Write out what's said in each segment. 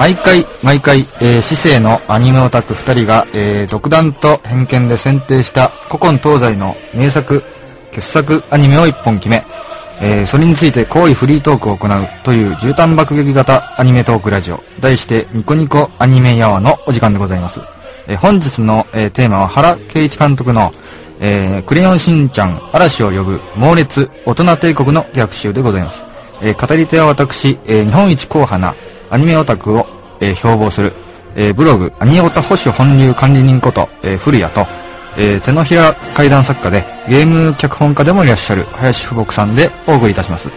毎回、毎回、えー、市政のアニメオタク二人が、えー、独断と偏見で選定した古今東西の名作、傑作アニメを一本決め、えー、それについて好意フリートークを行うという絨毯爆撃型アニメトークラジオ、題してニコニコアニメヤワのお時間でございます。えー、本日の、えー、テーマは原敬一監督の、えー、クレヨンしんちゃん嵐を呼ぶ猛烈大人帝国の逆襲でございます。えー、語り手は私、えー、日本一硬派なアニメオタクを、えー、標榜する、えー、ブログ、アニオタ保守本流管理人こと、えー、古谷と、えー、手のひら怪談作家で、ゲーム脚本家でもいらっしゃる、林富木さんでお送りいたします。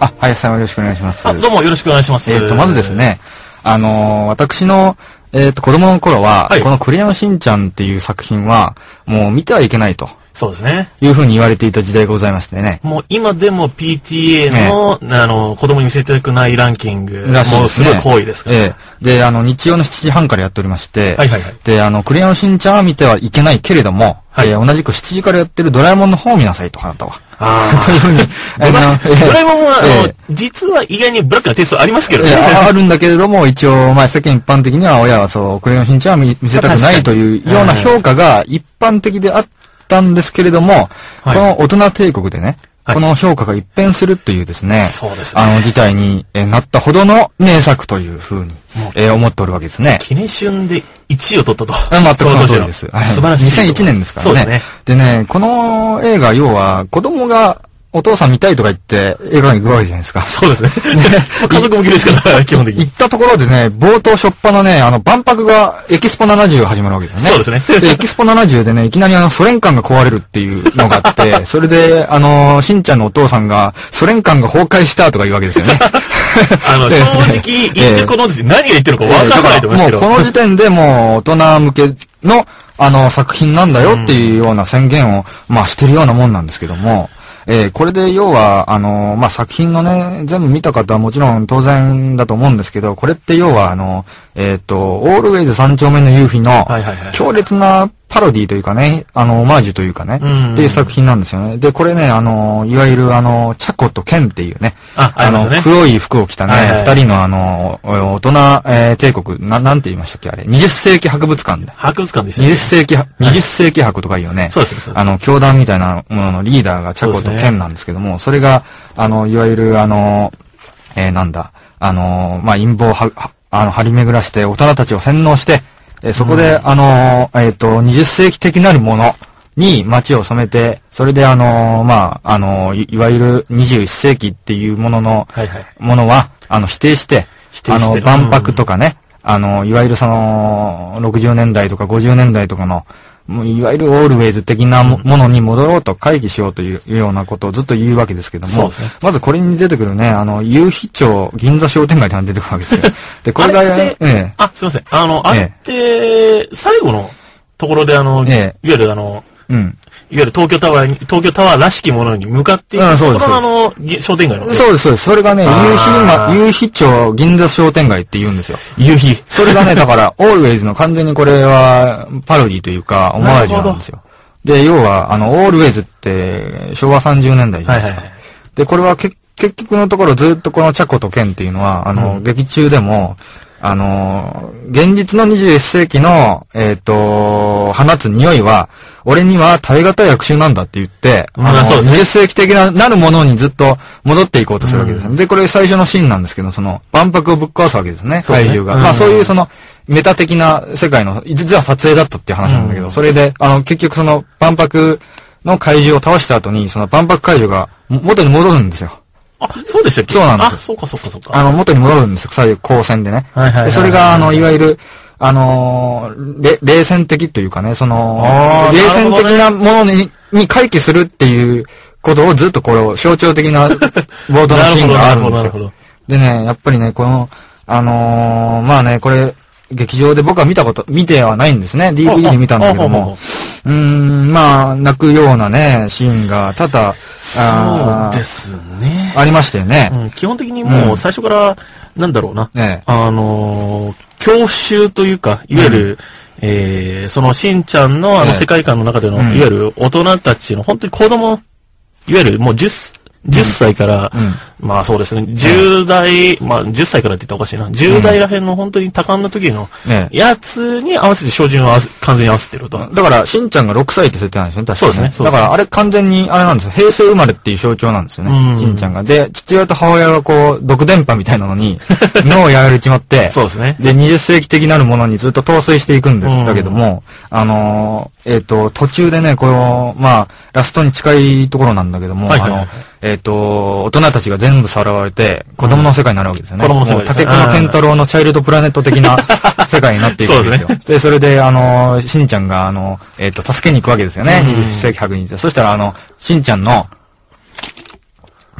あ、林さんよろしくお願いします。あ、どうもよろしくお願いします。えっ、ー、と、まずですね、あのー、私の、えっ、ー、と、子供の頃は、はい、このクレヨンしんちゃんっていう作品は、もう見てはいけないと。そうですね。いうふうに言われていた時代がございましてね。もう今でも PTA の、ね、あの、子供に見せたくないランキング。らしいですね。すごい行為ですから。ええ。で、あの、日曜の7時半からやっておりまして、はいはいはい。で、あの、クレヨンしんちゃんは見てはいけないけれども、はい、えー、同じく7時からやってるドラえもんの方を見なさいと、あなたは。ああ。というふうに。ドラえもんは、あの、実は意外にブラックなテストありますけどね。あるんだけれども、一応、まあ世間一般的には親はそう、クレヨンしんちゃんは見せたくないというような評価が一般的であったんですけれども、はい、この大人帝国でね、この評価が一変するというですね、そうですね。あの事態になったほどの名作というふうに、えー、思っておるわけですね。記念春で1位を取ったと。全くその通りです。素晴らしい。2001年ですからね。そうですね。でね、この映画、要は子供がお父さん見たいとか言って映画に行くわけじゃないですか。そうですね。家族向けですから、基本的に。行ったところでね、冒頭初っ端のね、あの、万博がエキスポ70が始まるわけですよね。そうですね。で、エキスポ70でね、いきなりあの、ソ連艦が壊れるっていうのがあって、それで、あの、しんちゃんのお父さんが、ソ連艦が崩壊したとか言うわけですよね。あの、正直言ってこの時何が言ってるのか分からないと思いますけど。もうこの時点でもう大人向けの、あの、作品なんだよっていうような宣言を、まあしてるようなもんなんですけども、えー、これで要は、あのー、まあ、作品のね、全部見た方はもちろん当然だと思うんですけど、これって要は、あの、えっ、ー、と、オールウェイズ三丁目の夕日の、強烈なパロディというかね、あの、オマージュというかね、うんっていう作品なんですよね。で、これね、あの、いわゆるあの、チャコとケンっていうね、あ、あの、ね、黒い服を着たね、二、はいはい、人のあの、大人、えー、帝国、な、なんて言いましたっけ、あれ。20世紀博物館で。博物館でしたね。20世紀、20世紀博とかいうよね。そうです。あの、教団みたいなもののリーダーがチャコとケンなんですけども、そ,、れが、あの、いわゆるあの、えー、なんだ、あの、まあ、陰謀は、あの、張り巡らして、大人たちを洗脳して、えそこで、うん、あの、えっ、ー、と、20世紀的なるものに街を染めて、それであの、まあ、あのい、いわゆる21世紀っていうものの、はいはい、ものは、あの、否定して、してあの、万博とかね、うん、あの、いわゆるその、60年代とか50年代とかの、もういわゆるオールウェイズ的なものに戻ろうと会議しようというようなことをずっと言うわけですけども、ね、まずこれに出てくるね、あの、夕日町銀座商店街ってのが出てくるわけですよ。で、これが、ええ、あ、すいません。あの、あれって、最後のところであの、ええ、いわゆるあの、うん。いわゆる東京タワーに、東京タワーらしきものに向かっていくところのあの、商店街の。そうです、そうです。それがね、夕日、夕日町銀座商店街って言うんですよ。夕日。それがね、だから、オールウェイズの完全にこれは、パロディというか、オマージュなんですよ。で、要は、あの、オールウェイズって、昭和30年代じゃないですか。はいはい、で、これは結局のところずっとこのチャコとケンっていうのは、あの、うん、劇中でも、あのー、現実の21世紀の、えっ、ー、と、放つ匂いは、俺には耐え難い悪臭なんだって言って、あの、そう20世紀的な、なるものにずっと戻っていこうとするわけです、うん、で、これ最初のシーンなんですけど、その、万博をぶっ壊すわけですね、怪獣が。ね、まあそういうその、メタ的な世界の、実は撮影だったっていう話なんだけど、うん、それで、あの、結局その、万博の怪獣を倒した後に、その万博怪獣が元に戻るんですよ。あ、そうでしたっけ？そうなんです。あ、そうかそうかそうか。あの、元に戻るんですよ、そういう光線でね。はいはい、それが、あの、いわゆる、あのー、冷戦的というかね、その、冷戦的なものに、に回帰するっていうことをずっとこう、象徴的な ボードのシーンがあるんですよ。でね、やっぱりね、この、あのー、まあね、これ、劇場で僕は見たこと、見てはないんですね。DVD で見たんだけども。うん、まあ、泣くようなね、シーンが多々、そうですね。ありましたよね。うん、基本的にもう最初から、なんだろうな。ね、あのー、恐怖臭というか、いわゆる、うん、えー、そのしんちゃんのあの世界観の中での、いわゆる大人たちの本当に子供、いわゆるもう10、10歳から、うん。まあそうですね、10代、まあ10歳からって言ったらおかしいな、10代らへんの本当に多感な時のやつに合わせて照準を完全に合わせてると。だから、しんちゃんが6歳って設定なんですよね、確かに、そうですね。だからあれ完全にあれなんですよ、平成生まれっていう象徴なんですよね、しんちゃんが。で、父親と母親がこう、毒電波みたいなのに 脳をやられちまって、そうですね。で、20世紀的なるものにずっと陶酔していくんだけども、あのー、えっ、ー、と、途中でね、この、まあ、ラストに近いところなんだけども、はいはいはい、あの、えっ、ー、と、大人たちが全部さらわれて、子供の世界になるわけですよね。子供の世界、竹久健太郎のチャイルドプラネット的な世界になっていくわけですよ。で、ね、それで、あの、しんちゃんが、あの、えっ、ー、と、助けに行くわけですよね。20世紀博に。そしたら、あの、しんちゃんの、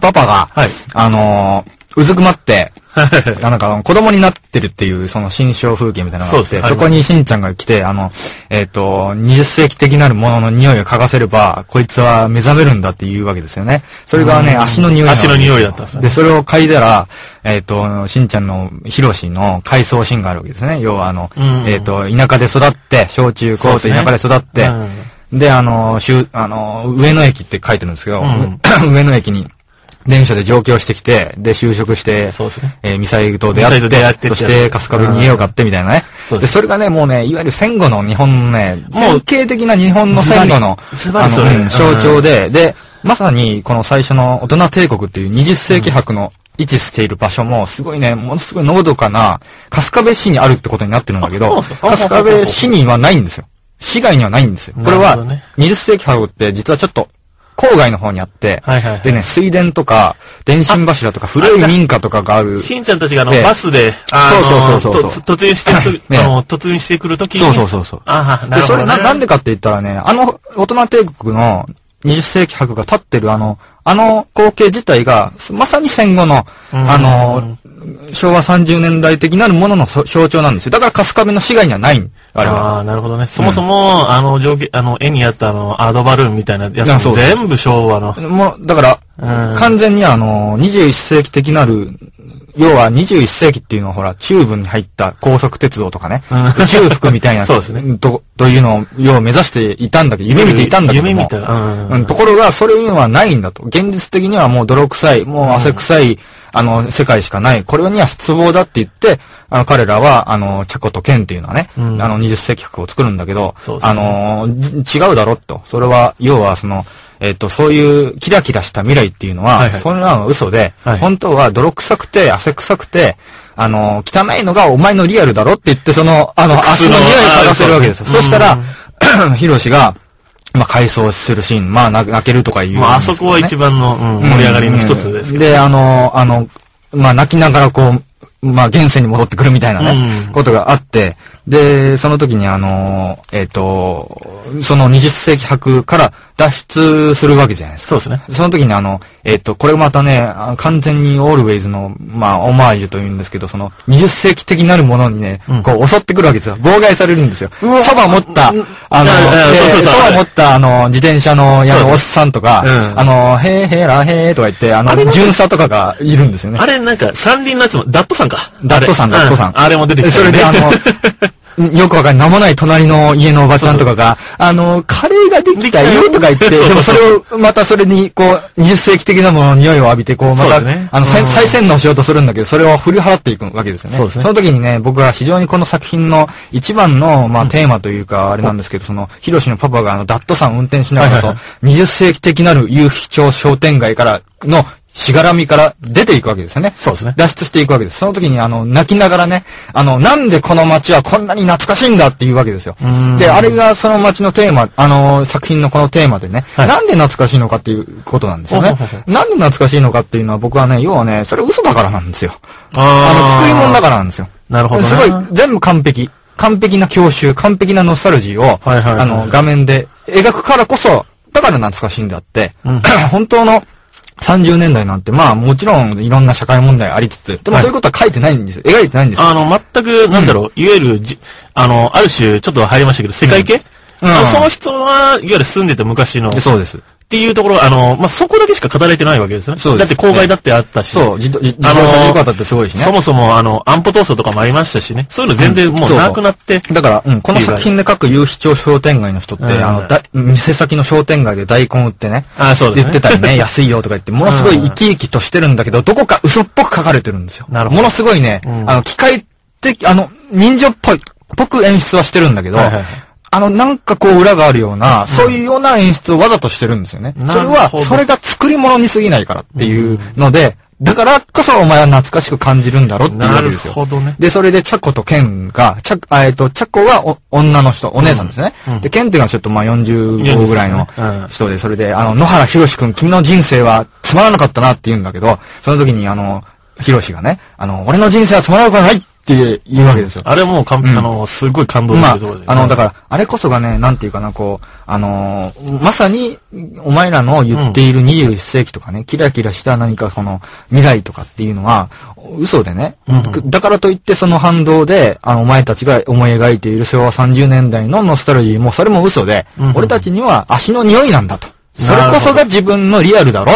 パパが、はい、あの、うずくまって、なんか、子供になってるっていう、その新象風景みたいなのがあって、そこにしんちゃんが来て、あの、えっ、ー、と、20世紀的なるものの匂いを嗅がせれば、こいつは目覚めるんだっていうわけですよね。それがね、足の匂い足の匂いだったんですね。で、それを嗅いだら、えっ、ー、と、しんちゃんのヒロシの回想シーンがあるわけですね。要はあの、えっ、ー、と、田舎で育って、小中高生田舎で育って、で、あの、しゅ、あの、上野駅って書いてるんですけど、うん、上野駅に電車で上京してきて、で、就職して、そうですね。えー、ミサイルと出会って、って、そして、春日部に家を買ってみたいなね。でそれがね、もうね、いわゆる戦後の日本のね、もう、形的な日本の戦後の、あの、うん、象徴で、で、まさに、この最初の大人帝国っていう20世紀博の位置している場所も、すごいね、ものすごいのどかな、春日部市にあるってことになってるんだけど、春日部市にはないんですよ。市外にはないんですよ。これは、20世紀博って実はちょっと郊外の方にあって、はいはいはい、でね、水田とか、電信柱とか、古い民家とかがある。しんちゃんたちがあの、バスで、あのそうそうそうそう突入して、ね、突入してくるときに。そうそうそうそう。あで、それな、なんでかって言ったらね、あの、大人帝国の20世紀博が立ってるあの、あの光景自体が、まさに戦後の、あの、昭和30年代的なるものの象徴なんですよ。だから春日部の市街にはないあれは。ああ、なるほどね。そもそも、うん、あの、上下、あの、絵にあったあの、アードバルーンみたいなやつ全部昭和の。もう、だから、完全にあの、21世紀的なる、要は21世紀っていうのはほら、中部に入った高速鉄道とかね、宇宙服みたいな、そうですね。と、というのを、要を目指していたんだけど、夢見ていたんだけども。夢見た。うん。ところが、それいうのはないんだと。現実的にはもう泥臭い、もう汗臭い、あの、世界しかない。これには失望だって言って、あの、彼らは、あの、チャコとケンっていうのはね、うん、あの、20世紀博を作るんだけど、ね、あの、違うだろと。それは、要は、その、えっ、ー、と、そういうキラキラした未来っていうのは、はいはい、そんなの嘘で、はい、本当は泥臭くて、汗臭くて、あの、汚いのがお前のリアルだろって言って、その、あの、足の匂いを嗅がせるわけですよ。そしたら、ヒロシが、まあ、回想するシーン、まあ、泣けるとかいう、ね、まあ、あそこは一番の、うん、盛り上がりの一つですけど、ね、で、あの、あの、まあ、泣きながらこう、まあ、現世に戻ってくるみたいなね、うん、ことがあって、で、その時にあの、えっ、ー、と、その20世紀博から脱出するわけじゃないですか。そうですね。その時にあの、えっ、ー、と、これまたね、完全にオールウェイズの、まあ、オマージュというんですけど、その、20世紀的なるものにね、うん、こう襲ってくるわけですよ。妨害されるんですよ。そば持った、あの、そば持った、あの、自転車のやのおっさんとか、あの、へーへーらへーとか言って、あの、巡査とかがいるんですよね。あれなんか、三輪のやつも、ダットさんか。ダットさん、ダットさん。あれも出てきて、それであの、よくわかんない、名もない隣の家のおばちゃんとかが、あの、カレーができたよとか言って、でもそれを、またそれに、こう、20世紀的なものの匂いを浴びて、こう、また、ね、あの、再洗脳しようとするんだけど、それを振り払っていくわけですよね。そうですね。その時にね、僕は非常にこの作品の一番の、まあ、テーマというか、あれなんですけど、その、ヒロシのパパがあの、ダットさん運転しながら、20世紀的なる夕日町商店街からのしがらみから出ていくわけですよね。そうですね。脱出していくわけです。その時に、あの、泣きながらね、あの、なんでこの街はこんなに懐かしいんだっていうわけですよ。で、あれがその街のテーマ、あの、作品のこのテーマでね、はい、なんで懐かしいのかっていうことなんですよね。なんで懐かしいのかっていうのは僕はね、要はね、それ嘘だからなんですよ。あの、作り物だからなんですよ。なるほど、すごい、全部完璧。完璧な教習、完璧なノスタルジーを、あの、画面で描くからこそ、だから懐かしいんであって、うん、本当の、30年代なんて、まあもちろんいろんな社会問題ありつつ、でもそういうことは書いてないんですよ。描いてないんですよ。あの、全く、なんだろう、いわゆるじ、あの、ある種、ちょっと入りましたけど、世界系、うん、その人は、いわゆる住んでた昔の。そうです。っていうところ、あの、まあ、そこだけしか語られてないわけですよね。そうだって公害だってあったし。そう、自動、車事故ってすごいしね。そもそも、あの、安保闘争とかもありましたしね。そういうの全然もうなくなって。だから、うん、この作品で書く有飛町商店街の人って、あの、だ、店先の商店街で大根売ってね。あそうです、言ってたりね、安いよとか言って、ものすごい生き生きとしてるんだけど、どこか嘘っぽく書かれてるんですよ。なるほど。ものすごいね、あの、機械的、あの、人情っぽい、ぽく演出はしてるんだけど、あの、なんかこう裏があるような、そういうような演出をわざとしてるんですよね。それは、それが作り物に過ぎないからっていうので、だからこそお前は懐かしく感じるんだろっていうわけですよ。なるほどね。で、それでチャコとケンが、チャ、えっ、と、チャコは女の人、お姉さんですね。うん、で、ケンっていうのはちょっとまあ45ぐらいの人で、それで、あの、野原博士君、君の人生はつまらなかったなって言うんだけど、その時にあの、博士がね、あの、俺の人生はつまらなくないって言うわけですよ。あれもうかん、うん、あの、すごい感動するところで、まあ、あの、だから、あれこそがね、なんていうかな、こう、あのー、まさに、お前らの言っている21世紀とかね、うん、キラキラした何かその、未来とかっていうのは、嘘でね、うん、だからといってその反動で、あの、お前たちが思い描いている昭和30年代のノスタルジーも、それも嘘で、うん、俺たちには足の匂いなんだと。それこそが自分のリアルだろ。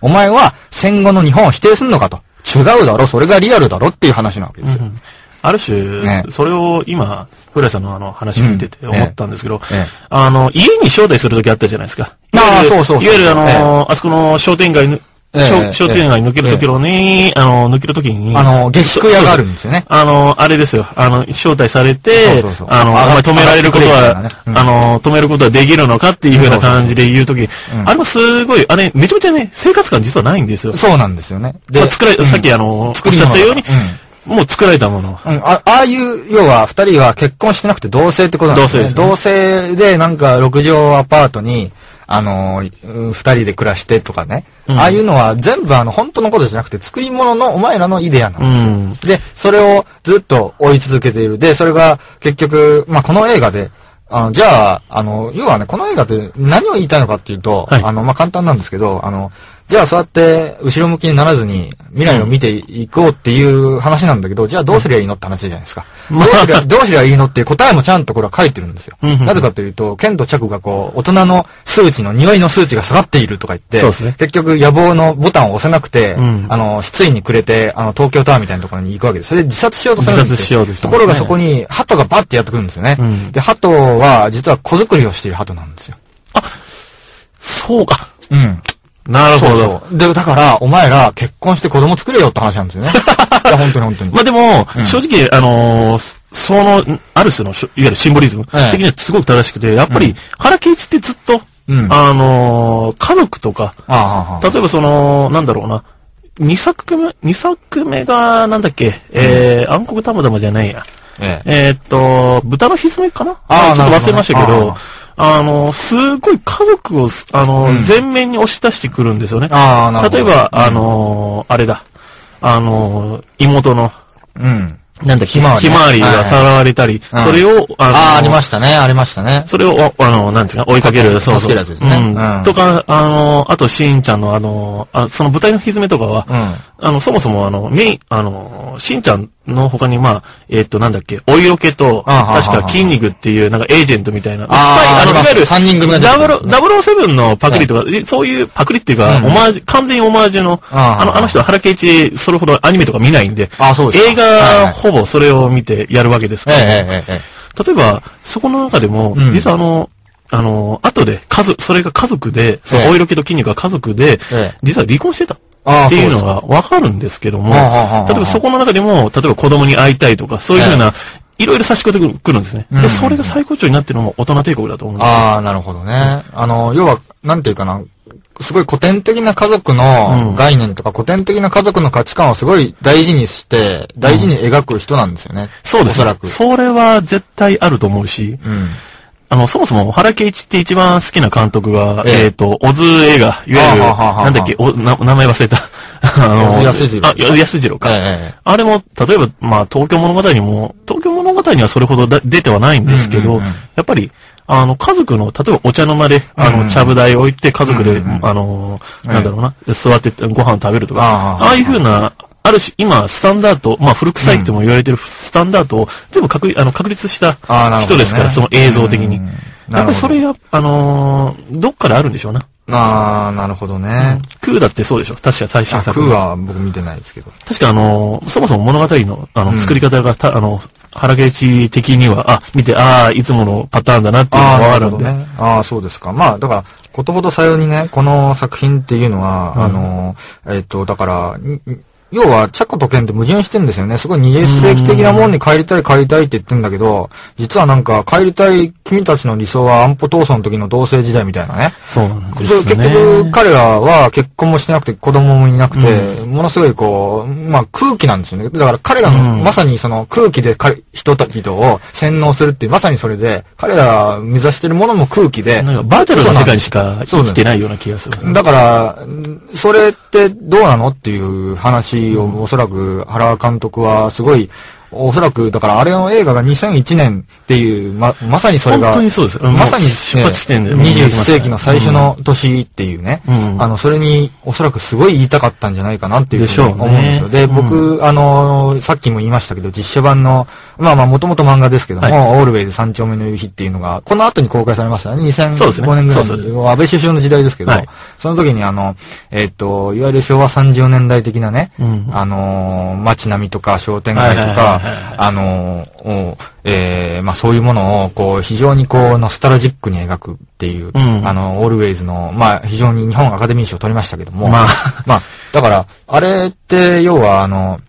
お前は戦後の日本を否定すんのかと。違うだろ、それがリアルだろっていう話なわけですよ。うん、ある種、ね、それを今、古谷さんのあの話聞いてて思ったんですけど、うんええ、あの、家に招待するときあったじゃないですか。ああ、そうそういわゆるあの、あそこの商店街商商店街抜けるときろに、あの、抜けるときに。あの、下宿屋があるんですよね。あの、あれですよ。あの、招待されて、あの、お前止められることは、あの、止めることはできるのかっていうふうな感じで言うとき、あれもすごい、あれ、めちゃめちゃね、生活感実はないんですよ。そうなんですよね。で、作られ、さっきあの、おっしゃったように、もう作られたもの。うん。あ、ああいう、要は、二人は結婚してなくて同棲ってことなんですね。同棲で、なんか、六畳アパートに、あのー、二人で暮らしてとかね、うん、ああいうのは全部あの、本当のことじゃなくて、作り物のお前らのイデアなんですよ。うん、で、それをずっと追い続けている。で、それが結局、まあ、この映画で、あの、じゃあ、あの、要はね、この映画って何を言いたいのかっていうと、はい、あの、まあ、簡単なんですけど、あの、じゃあそうやって後ろ向きにならずに未来を見ていこうっていう話なんだけど、じゃあどうすりゃいいのって話じゃないですか。どうすりゃ、どうすりゃいいのっていう 答えもちゃんとこれは書いてるんですよ。なぜかというと、剣と着がこう、大人の数値の匂いの数値が下がっているとか言って、ね、結局野望のボタンを押せなくて、うん、あの、失意にくれて、あの、東京タワーみたいなところに行くわけです。それで自殺しようとするんですよ。自殺しようとしところがそこに、鳩がバッてやってくるんですよね。うん、で、鳩は実は子作りをしている鳩なんですよ。あ、そうか。うん。なるほど。で、だから、お前ら結婚して子供作れよって話なんですよね。いや、本当に本当に。まあでも、うん、正直、あのー、その、ある種の、いわゆるシンボリズム的にはすごく正しくて、やっぱり、原敬一ってずっと、うん、あのー、家族とか、例えばその、なんだろうな、二作目、二作目が、なんだっけ、えー、暗黒玉玉じゃないや。ええ。ー、っと、豚のひずめかな？ああ、ちょっと忘れましたけど、あの、すごい家族を、あの、うん、前面に押し出してくるんですよね。ああ、なるほど。例えば、あの、あれだ。あの、妹の、うん。なんだ、ひまわり、ひまわりがさらわれたり、はいはい、それを、ああ、ありましたね、ありましたね。それを、あの、なんていうか、追いかける、そうそう。やつですね。うん。とか、あの、あと、しんちゃんの、あの、あその舞台の歪めとかは、うん、あの、そもそも、あの、メイン、あの、しんちゃんの他に、まあ、えっ、ー、と、なんだっけ、お色気と、確か筋肉っていう、なんかエージェントみたいな。スパイ、あの、いわゆる、3人組がダブル、ダブルセブンのパクリとか、はい、そういうパクリっていうか、うん、オマージュ、完全オマージュの、あの、あの人は原敬一、それほどアニメとか見ないんで、あそうです映画、ほぼそれを見てやるわけですから、例えば、そこの中でも、実はあの、あの、後で、家族、それが家族で、そのお色気と筋肉が家族で、実は離婚してた。っていうのがわかるんですけども、例えばそこの中でも、例えば子供に会いたいとか、そういうふうな、いろいろ差し込んでくるんですね。で、それが最高潮になってるのも大人帝国だと思うんですああ、なるほどね。あの、要は、なんていうかな、すごい古典的な家族の概念とか、古典的な家族の価値観をすごい大事にして、大事に描く人なんですよね。そうです。おそらく。それは絶対あると思うし、うん、あの、そもそも原敬一って一番好きな監督が、えっ、ー、と、オズ映画、いわゆる、なんだっけ、おな名前忘れた。あの、安次郎。あ、安次郎か。えあれも、例えば、まあ、東京物語にも、東京物語にはそれほど出てはないんですけど、うんうんうん、やっぱり、あの、家族の、例えばお茶の間で、あの、茶ぶ台置いて家族で、うんうん、あの、なんだろうな、座ってご飯食べるとか、ああいうふうな、ある種、今、スタンダード、まあ、古臭いっても言われてるスタンダードを全部確あの確立した人ですから、ね、その映像的に。やっぱりそれが、あのー、どっかであるんでしょうな。ああ、なるほどね。クーだってそうでしょ確か最新作。クーは僕見てないですけど。確かあの、そもそも物語の、あの、作り方が、た、あの、腹ゲーチ的には、あ、見て、ああ、いつものパターンだなっていうのがわかるんで。ね、ああ、そうですか。まあ、だから、ことほどさようにね、この作品っていうのは、うん、あの、えっ、と、だから、要は、チャコとケンって矛盾してるんですよね。すごい20世紀的なもんに帰りたい帰りたいって言ってんだけど、実はなんか帰りたい君たちの理想は安保闘争の時の同性時代みたいなね。そうなんですね。結局彼らは結婚もしてなくて子供もいなくて、うん、ものすごいこう、まあ空気なんですよね。だから彼らの、まさにその空気で人たちを洗脳するっていう、まさにそれで、彼ら目指してるものも空気で。なんかバーチャルの世界にしか生きてないような気がする。だから、それってどうなのっていう話をおそらく原監督はすごいおそらく、だからあれの映画が2001年っていう、ま、まさにそれが、本当にそうです。まさに、ね、出発地点で、21世紀の最初の年っていうね、うん、あの、それにおそらくすごい言いたかったんじゃないかなっていうふうに思うんですよ。で、ね、僕、うん、あの、さっきも言いましたけど、実写版の、まあまあ、もともと漫画ですけども、はい、オールウェイズ三丁目の夕日っていうのが、この後に公開されましたね。2005年ぐらいに、安倍首相の時代ですけど、はい、その時にあの、えー、っと、いわゆる昭和30年代的なね、うん、あの、街並みとか商店街とか、あの、えー、まあそういうものを、こう、非常にこう、ノスタルジックに描くっていう、うん、あの、オールウェイズの、まあ非常に日本アカデミー賞を取りましたけども、まあ、まあ、だから、あれって、要はあの、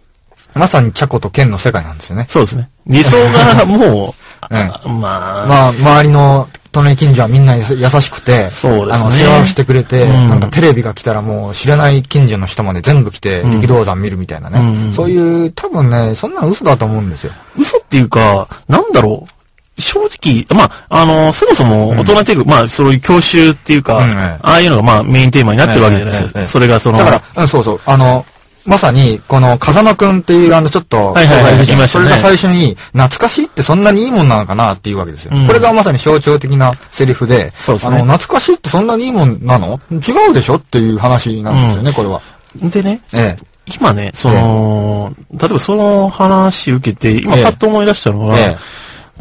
まさにチャコとケンの世界なんですよね。そうですね。理想がもう、うん、まあ、まあ、周りの隣近所はみんな優しくて、そうですね。あの、世話をしてくれて、うん、なんかテレビが来たらもう知らない近所の人まで全部来て、力道山見るみたいなね、うん、そういう、多分ね、そんなの嘘だと思うんですよ。嘘っていうか、なんだろう。正直、まあ、あの、そもそも大人テク、うん、まあ、そういう教習っていうか、うん、ああいうのがまあメインテーマになってるわけじゃないですか。それがその。だから、うん、そうそう、あの、まさに、この、風間くんっていう、あの、ちょっと、はいはいはい、ね、それが最初に、懐かしいってそんなにいいもんなのかなっていうわけですよ。うん、これがまさに象徴的なセリフで、そうですね。あの、懐かしいってそんなにいいもんなの？違うでしょっていう話なんですよね、うん、これは。でね、ええ、今ね、その、ええ、例えばその話受けて、今パッと思い出したのは、え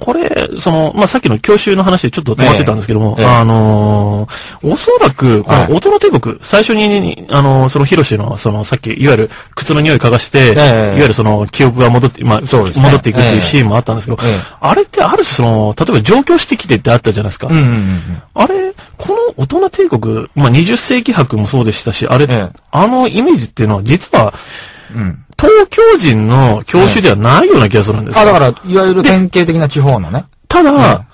これ、その、まあ、さっきの教習の話でちょっと止まってたんですけども、ええ、あのー、おそらく、この音の帝国、最初に、あのー、そのヒロシの、その、さっき、いわゆる靴の匂い嗅がして、え、いわゆるその、記憶が戻って、まあ、ね、戻っていくっていうシーンもあったんですけど、あれってある種その、例えば上京してきてってあったじゃないですか。うんうんうん、あれ、この大人帝国、まあ、20世紀博もそうでしたし、あれ、あのイメージっていうのは、実は、うん、東京人の教師ではないような気がするんですよ、あ、だから、いわゆる典型的な地方のね。ただ、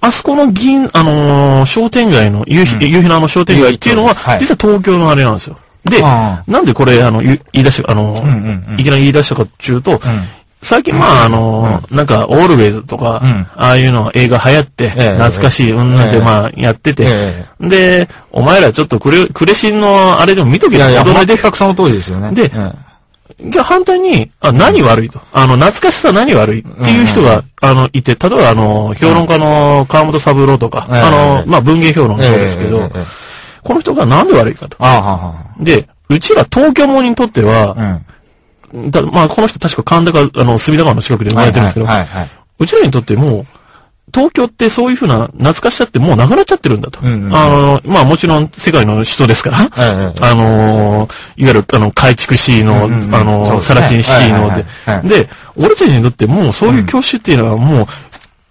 あそこの銀、あのー、商店街の、夕日、うん、夕日のあの商店街っていうのは、はい、実は東京のあれなんですよ。で、なんでこれ、あの、言い出し、あの、うんうんうん、いきなり言い出したかっていうと、うん、最近、まあ、あの、うん、なんか、オールウェイズとか、うん、ああいうの映画流行って、えー、懐かしい、うんなんて、まあ、やってて、えー、で、お前らちょっとクレ、クレシンのあれでも見とけよ、大人で。全くその通りですよね。で、反対に、あ、何悪いと。あの、懐かしさ何悪いっていう人が、あの、いて、例えば、あの、評論家の川本三郎とか、あの、まあ、文芸評論そうですけど、この人がなんで悪いかと。で、うちら東京モにとっては、だまあ、この人確か神田か、あの、隅田川の近くで生まれてるんですけど、うちらにとっても、東京ってそういうふうな懐かしさってもうなくなっちゃってるんだと。うんうん、あの、まあもちろん世界の人ですから、あの、いわゆるあの、改築 C の、うんうん、あの、ね、サラチン C ので、で、俺たちにとってもうそういう教習っていうのはも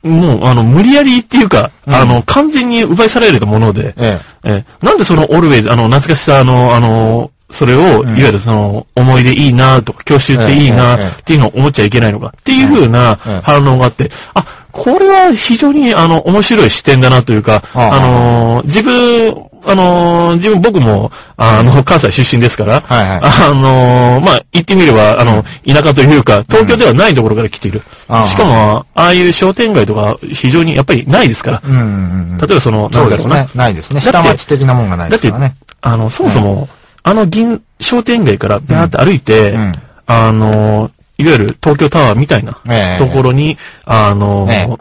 う、もう、あの、無理やりっていうか、うん、あの、完全に奪い去られたもので、ええ。えなんでその、オルウェイズ、あの、懐かしさの、あの、それを、いわゆるその、思い出いいなとか、教習っていいなっていうのを思っちゃいけないのかっていうふうな反応があって、あ、これは非常に、あの、面白い視点だなというか、あの自分、あの自分、僕も、あの、関西出身ですから、はいはい、あのまあ、言ってみれば、あの、田舎というか、東京ではないところから来ている。うん、しかも、ああいう商店街とか、非常にやっぱりないですから。うんうんうん、例えばその、なんだろうな。ね、ないですね。下町的なもんがないですからね。だって、あの、そもそも、あの銀、商店街からビャーって歩いて、うん、あのいわゆる東京タワーみたいなところに、えー、あのーえ。ー、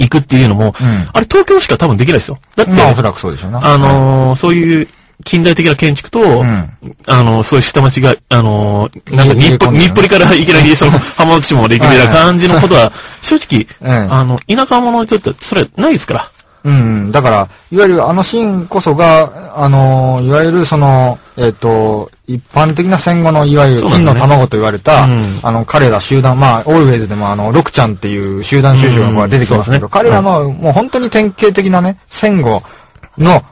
行くっていうのも、うん、あれ東京しか多分できないですよ。だって、まあおそらくそうでしょうな。あのーはい、そういう近代的な建築と、うん、あの、そういう下町が、あの、なんか日暮日暮里からいきなり その浜松市もできるような感じのことは、正直、あの、田舎者にとってそれないですから。うん、だから、いわゆるあのシーンこそが、あのー、いわゆるその、えっ、ー、と、一般的な戦後の、いわゆる金の卵と言われた、ねうん、あの、彼ら集団、まあ、オールウェイズでもあの、ロクちゃんっていう集団収集が出てきますけど、うんね、彼らの、もう本当に典型的なね、戦後の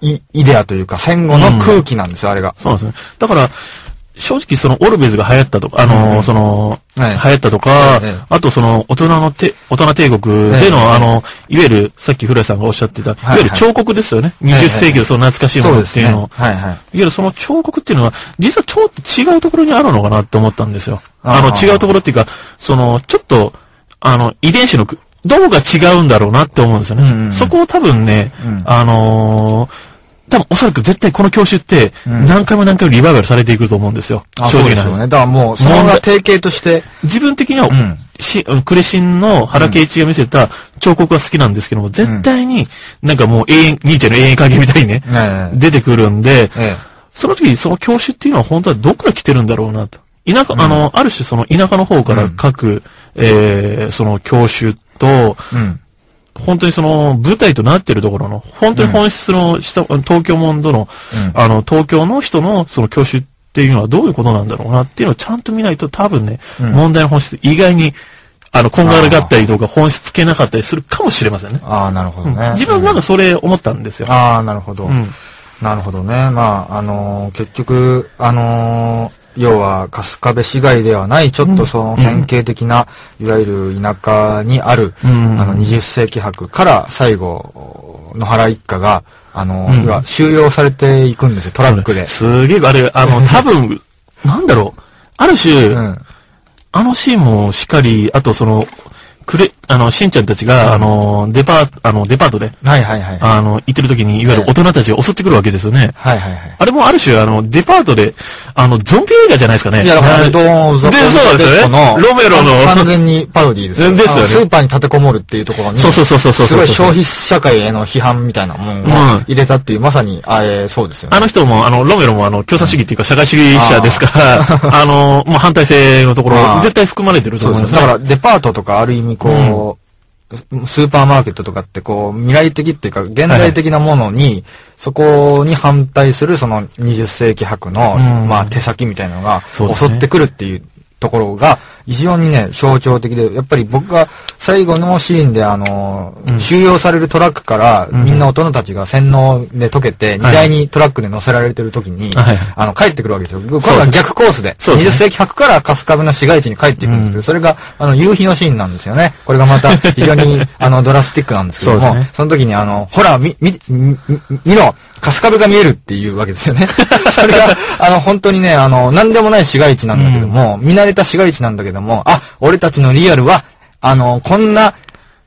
イイデアというか、戦後の空気なんですよ、あれが。そうですね。だから、正直そのオルベズが流行ったとか、あの、うん、その、はい、流行ったとか、はい、あとその大人のて、大人帝国での、はい、あの、いわゆるさっき古谷さんがおっしゃってた、い。わゆる彫刻ですよね。20世紀のその懐かしいものっていうのを。はい。はい。いわゆるその彫刻っていうのは、実はちょっと違うところにあるのかなって思ったんですよ。あの、違うところっていうか、その、ちょっと、あの、遺伝子の、どうが違うんだろうなって思うんですよね。うんうん、そこを多分ね、うん、あのー多分おそらく絶対この教習って、何回も何回もリバイバルされていくと思うんですよ。うん、正直なそうですよね。だからもう、そのが定型として。自分的には、うん、し、クレシンの原敬一が見せた彫刻は好きなんですけども、絶対に、なんかもう永遠、ニーチェの永遠関係みたいにね、うん、出てくるんで、その時、その教習っていうのは本当はどこから来てるんだろうなと。田舎、あの、ある種その田舎の方から書く、えー、その教習と、本当にその舞台となっているところの、本当に本質の、うん、東京モンドの、うん、あの、東京の人のその教習っていうのはどういうことなんだろうなっていうのをちゃんと見ないと多分ね、うん、問題の本質、意外に、あの、こんがらがったりとか本質つけなかったりするかもしれませんね。ああ、なるほどね。自分はなんかそれ思ったんですよ。ああ、なるほど。なるほどね。まあ、あのー、結局、あのー要は春日部市街ではないちょっとその典型的な、いわゆる田舎にある、あの20世紀博から最後野原一家があの、要収容されていくんですよトラックで。すげえあれあの多分なんだろう。ある種、あのシーンもしっかりあとそのくれ、あの、しんちゃんたちが、あの、デパート、あの、デパートで、はいはいはい。あの、行ってる時に、いわゆる大人たちを襲ってくるわけですよね。はいはいはい。あれもある種、あの、デパートで、あの、ゾンビ映画じゃないですかね。いや、だから、ドーン、ゾンビで、そうですよね。ロメロの。完全にパロディーですよですよね。スーパーに立てこもるっていうところに、そうそうそうそうそう。すごい消費社会への批判みたいなものを入れたっていう、まさに、あれ、そうですよね。あの人も、あの、ロメロも、あの、共産主義っていうか、社会主義者ですから、あの、まあ、反対性のところ、絶対含まれてると思います。だから、デパートとか、ある意味、こう、スーパーマーケットとかってこう、未来的っていうか、現代的なものに、はい、そこに反対するその20世紀博の、まあ手先みたいなのが襲ってくるっていうところが、非常にね、象徴的で、やっぱり僕が最後のシーンで、あの、うん、収容されるトラックから、みんな大人たちが洗脳で解けて、荷台にトラックで乗せられてる時に、はい、あの、帰ってくるわけですよ。これは逆コースで、20世紀100から春日部の市街地に帰っていくんですけど、それが、あの、夕日のシーンなんですよね。これがまた、非常に、あの、ドラスティックなんですけども、その時に、あの、ほら、み、み、見ろ、春日部が見えるっていうわけですよね。それが、あの、本当にね、あの、なんでもない市街地なんだけども、見慣れた市街地なんだけども、あ、俺たちのリアルは、あの、こんな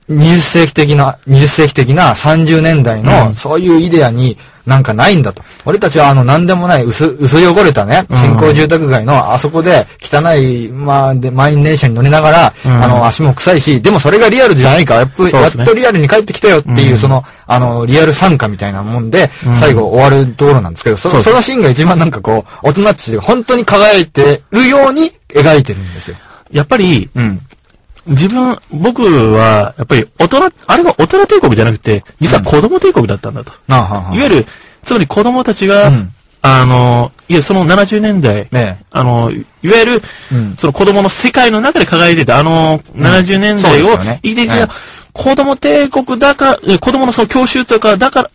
20世紀的な、20世紀的な30年代の、そういうイデアになんかないんだと。俺たちはあの、なんでもない薄、薄汚れたね、新興住宅街のあそこで汚い、まあ、で、満員電車に乗りながら、うん、あの、足も臭いし、でもそれがリアルじゃないか、やっぱ、ね、やっとリアルに帰ってきたよっていう、うん、その、あの、リアル参加みたいなもんで、最後終わるところなんですけど、そそのシーンが一番なんかこう、大人たちが本当に輝いてるように描いてるんですよ。やっぱり、うん、自分、僕は、やっぱり大人、あれは大人帝国じゃなくて、実は子供帝国だったんだと。うん、いわゆる、つまり子供たちが、うん、あの、いや、その70年代、ね、あの、いわゆる、うん、その子供の世界の中で輝いてた、あの、70年代を生きてきた、子供帝国だから、子供のその教習とか、だから、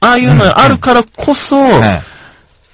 ああいうのがあるからこそ、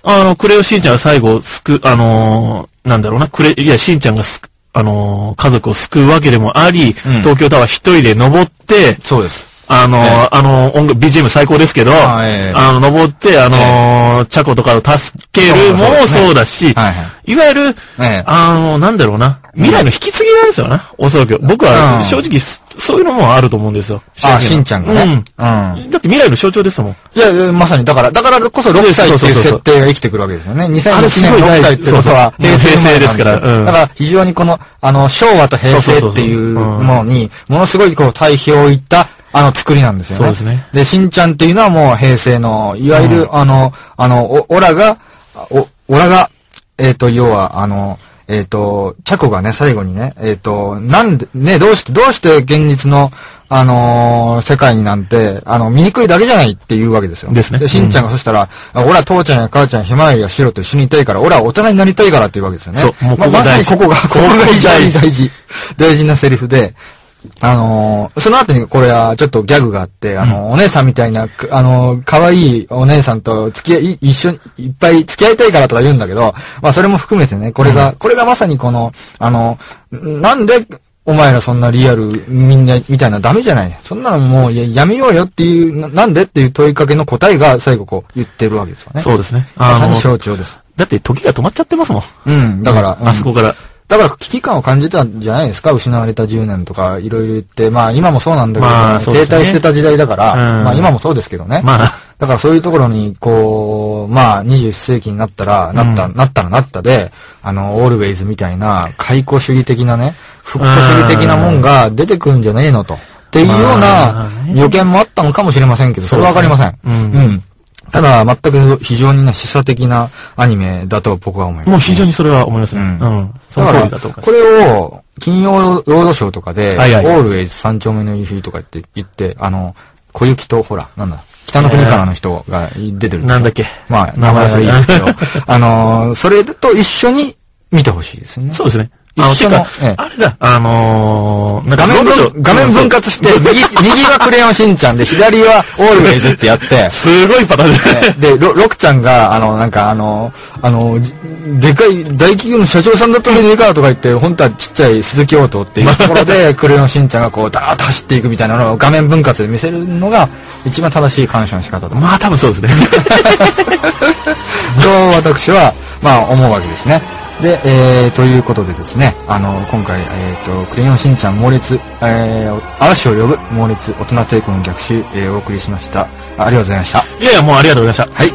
あの、クレヨシンちゃんが最後、すく、あのなんだろうな、クレ、いや、しんちゃんがすく、あの家族を救うわけでもあり、うん、東京タワー一人で登って、そうです。あの、えあの、音楽、BGM 最高ですけど、あ,、えあの、登って、あの、えチャコとかを助けるももそうだし、はいはい、いわゆる、え。あの、なんだろうな、未来の引き継ぎなんですよな、おそらく。僕は正直、そういうのもあると思うんですよ。あ、しんちゃんがね。うん。うん。だって未来の象徴ですもん。いや、いやまさに、だから、だからこそ6歳っていう設定が生きてくるわけですよね。2001年6歳ってことは平成ですから。うん。だから非常にこの、あの、昭和と平成っていうものに、ものすごいこう対比をいったあの作りなんですよね。そうですね。で、しんちゃんっていうのはもう平成の、いわゆる、あの、あの、お、オラが、お、オラが、えっ、ー、と、要は、あの、えっ、ー、と、チャコがね、最後にね、えっ、ー、と、なんで、ね、どうして、どうして現実の、あのー、世界になんて、あの、醜いだけじゃないって言うわけですよ。ですね。で、しんちゃんがそしたら、うん、俺は父ちゃんや母ちゃん、ひまわりやシロと一緒にいたいから、俺は大人になりたいからっていうわけですよね。そう、もうここままさにここが、ここが大事、大事、大事なセリフで、あのー、その後にこれはちょっとギャグがあって、あのー、お姉さんみたいな、あのー、可愛いお姉さんと付き合い、一緒に、いっぱい付き合いたいからとか言うんだけど、まあそれも含めてね、これが、うん、これがまさにこの、あの、なんで、お前らそんなリアルみんな、みたいなダメじゃない？そんなのもうややめようよっていう、なんでっていう問いかけの答えが最後こう言ってるわけですよね。そうですね。まさに象徴です。だって時が止まっちゃってますもん。うん、だから、うん、あそこから。だから危機感を感じたんじゃないですか？失われた10年とか、いろいろ言って。まあ今もそうなんだけど、まあね、停滞してた時代だから、うん、まあ今もそうですけどね。まあ。だからそういうところに、こう、まあ21世紀になったら、なった、うん、なったらなったで、あの、オールウェイズみたいな、解雇主義的なね、復古主義的なもんが出てくんじゃねえのと。っていうような予見もあったのかもしれませんけど、それはわかりません。うん、うんただ、全く非常にね、示唆的なアニメだと僕は思います、もう非常にそれは思いますね。うん。うん、その通りだと思います。これを、金曜ロードショーとかで、はいはい、オールウェイズ三丁目の夕日とかって言って、あの、小雪と、ほら、なんだ、北の国からの人が出てる、なんだっけ？まあ、名前はいいですけど、あのそれと一緒に見てほしいですね。そうですね。あの、てか、あれだ、あのー、画面分、画面分割して、右、右はクレヨンしんちゃんで、左はオールウェイズってやって、すごいパターンですね。で、ロ、ロクちゃんが、あの、なんかあの、あの、でかい大企業の社長さんだったらいいかとか言って、本当はちっちゃい鈴木オートっていうところで、クレヨンしんちゃんがこう、ダーッと走っていくみたいなのを画面分割で見せるのが、一番正しい鑑賞の仕方だまあ多分そうですね。と、私は、まあ思うわけですね。で、えー、ということでですね、あの、今回、えっ、ー、と、クレヨンしんちゃん猛烈、えー、嵐を呼ぶ猛烈大人抵抗の逆襲、えー、お送りしました。ありがとうございました。いやいや、もうありがとうございました。はい。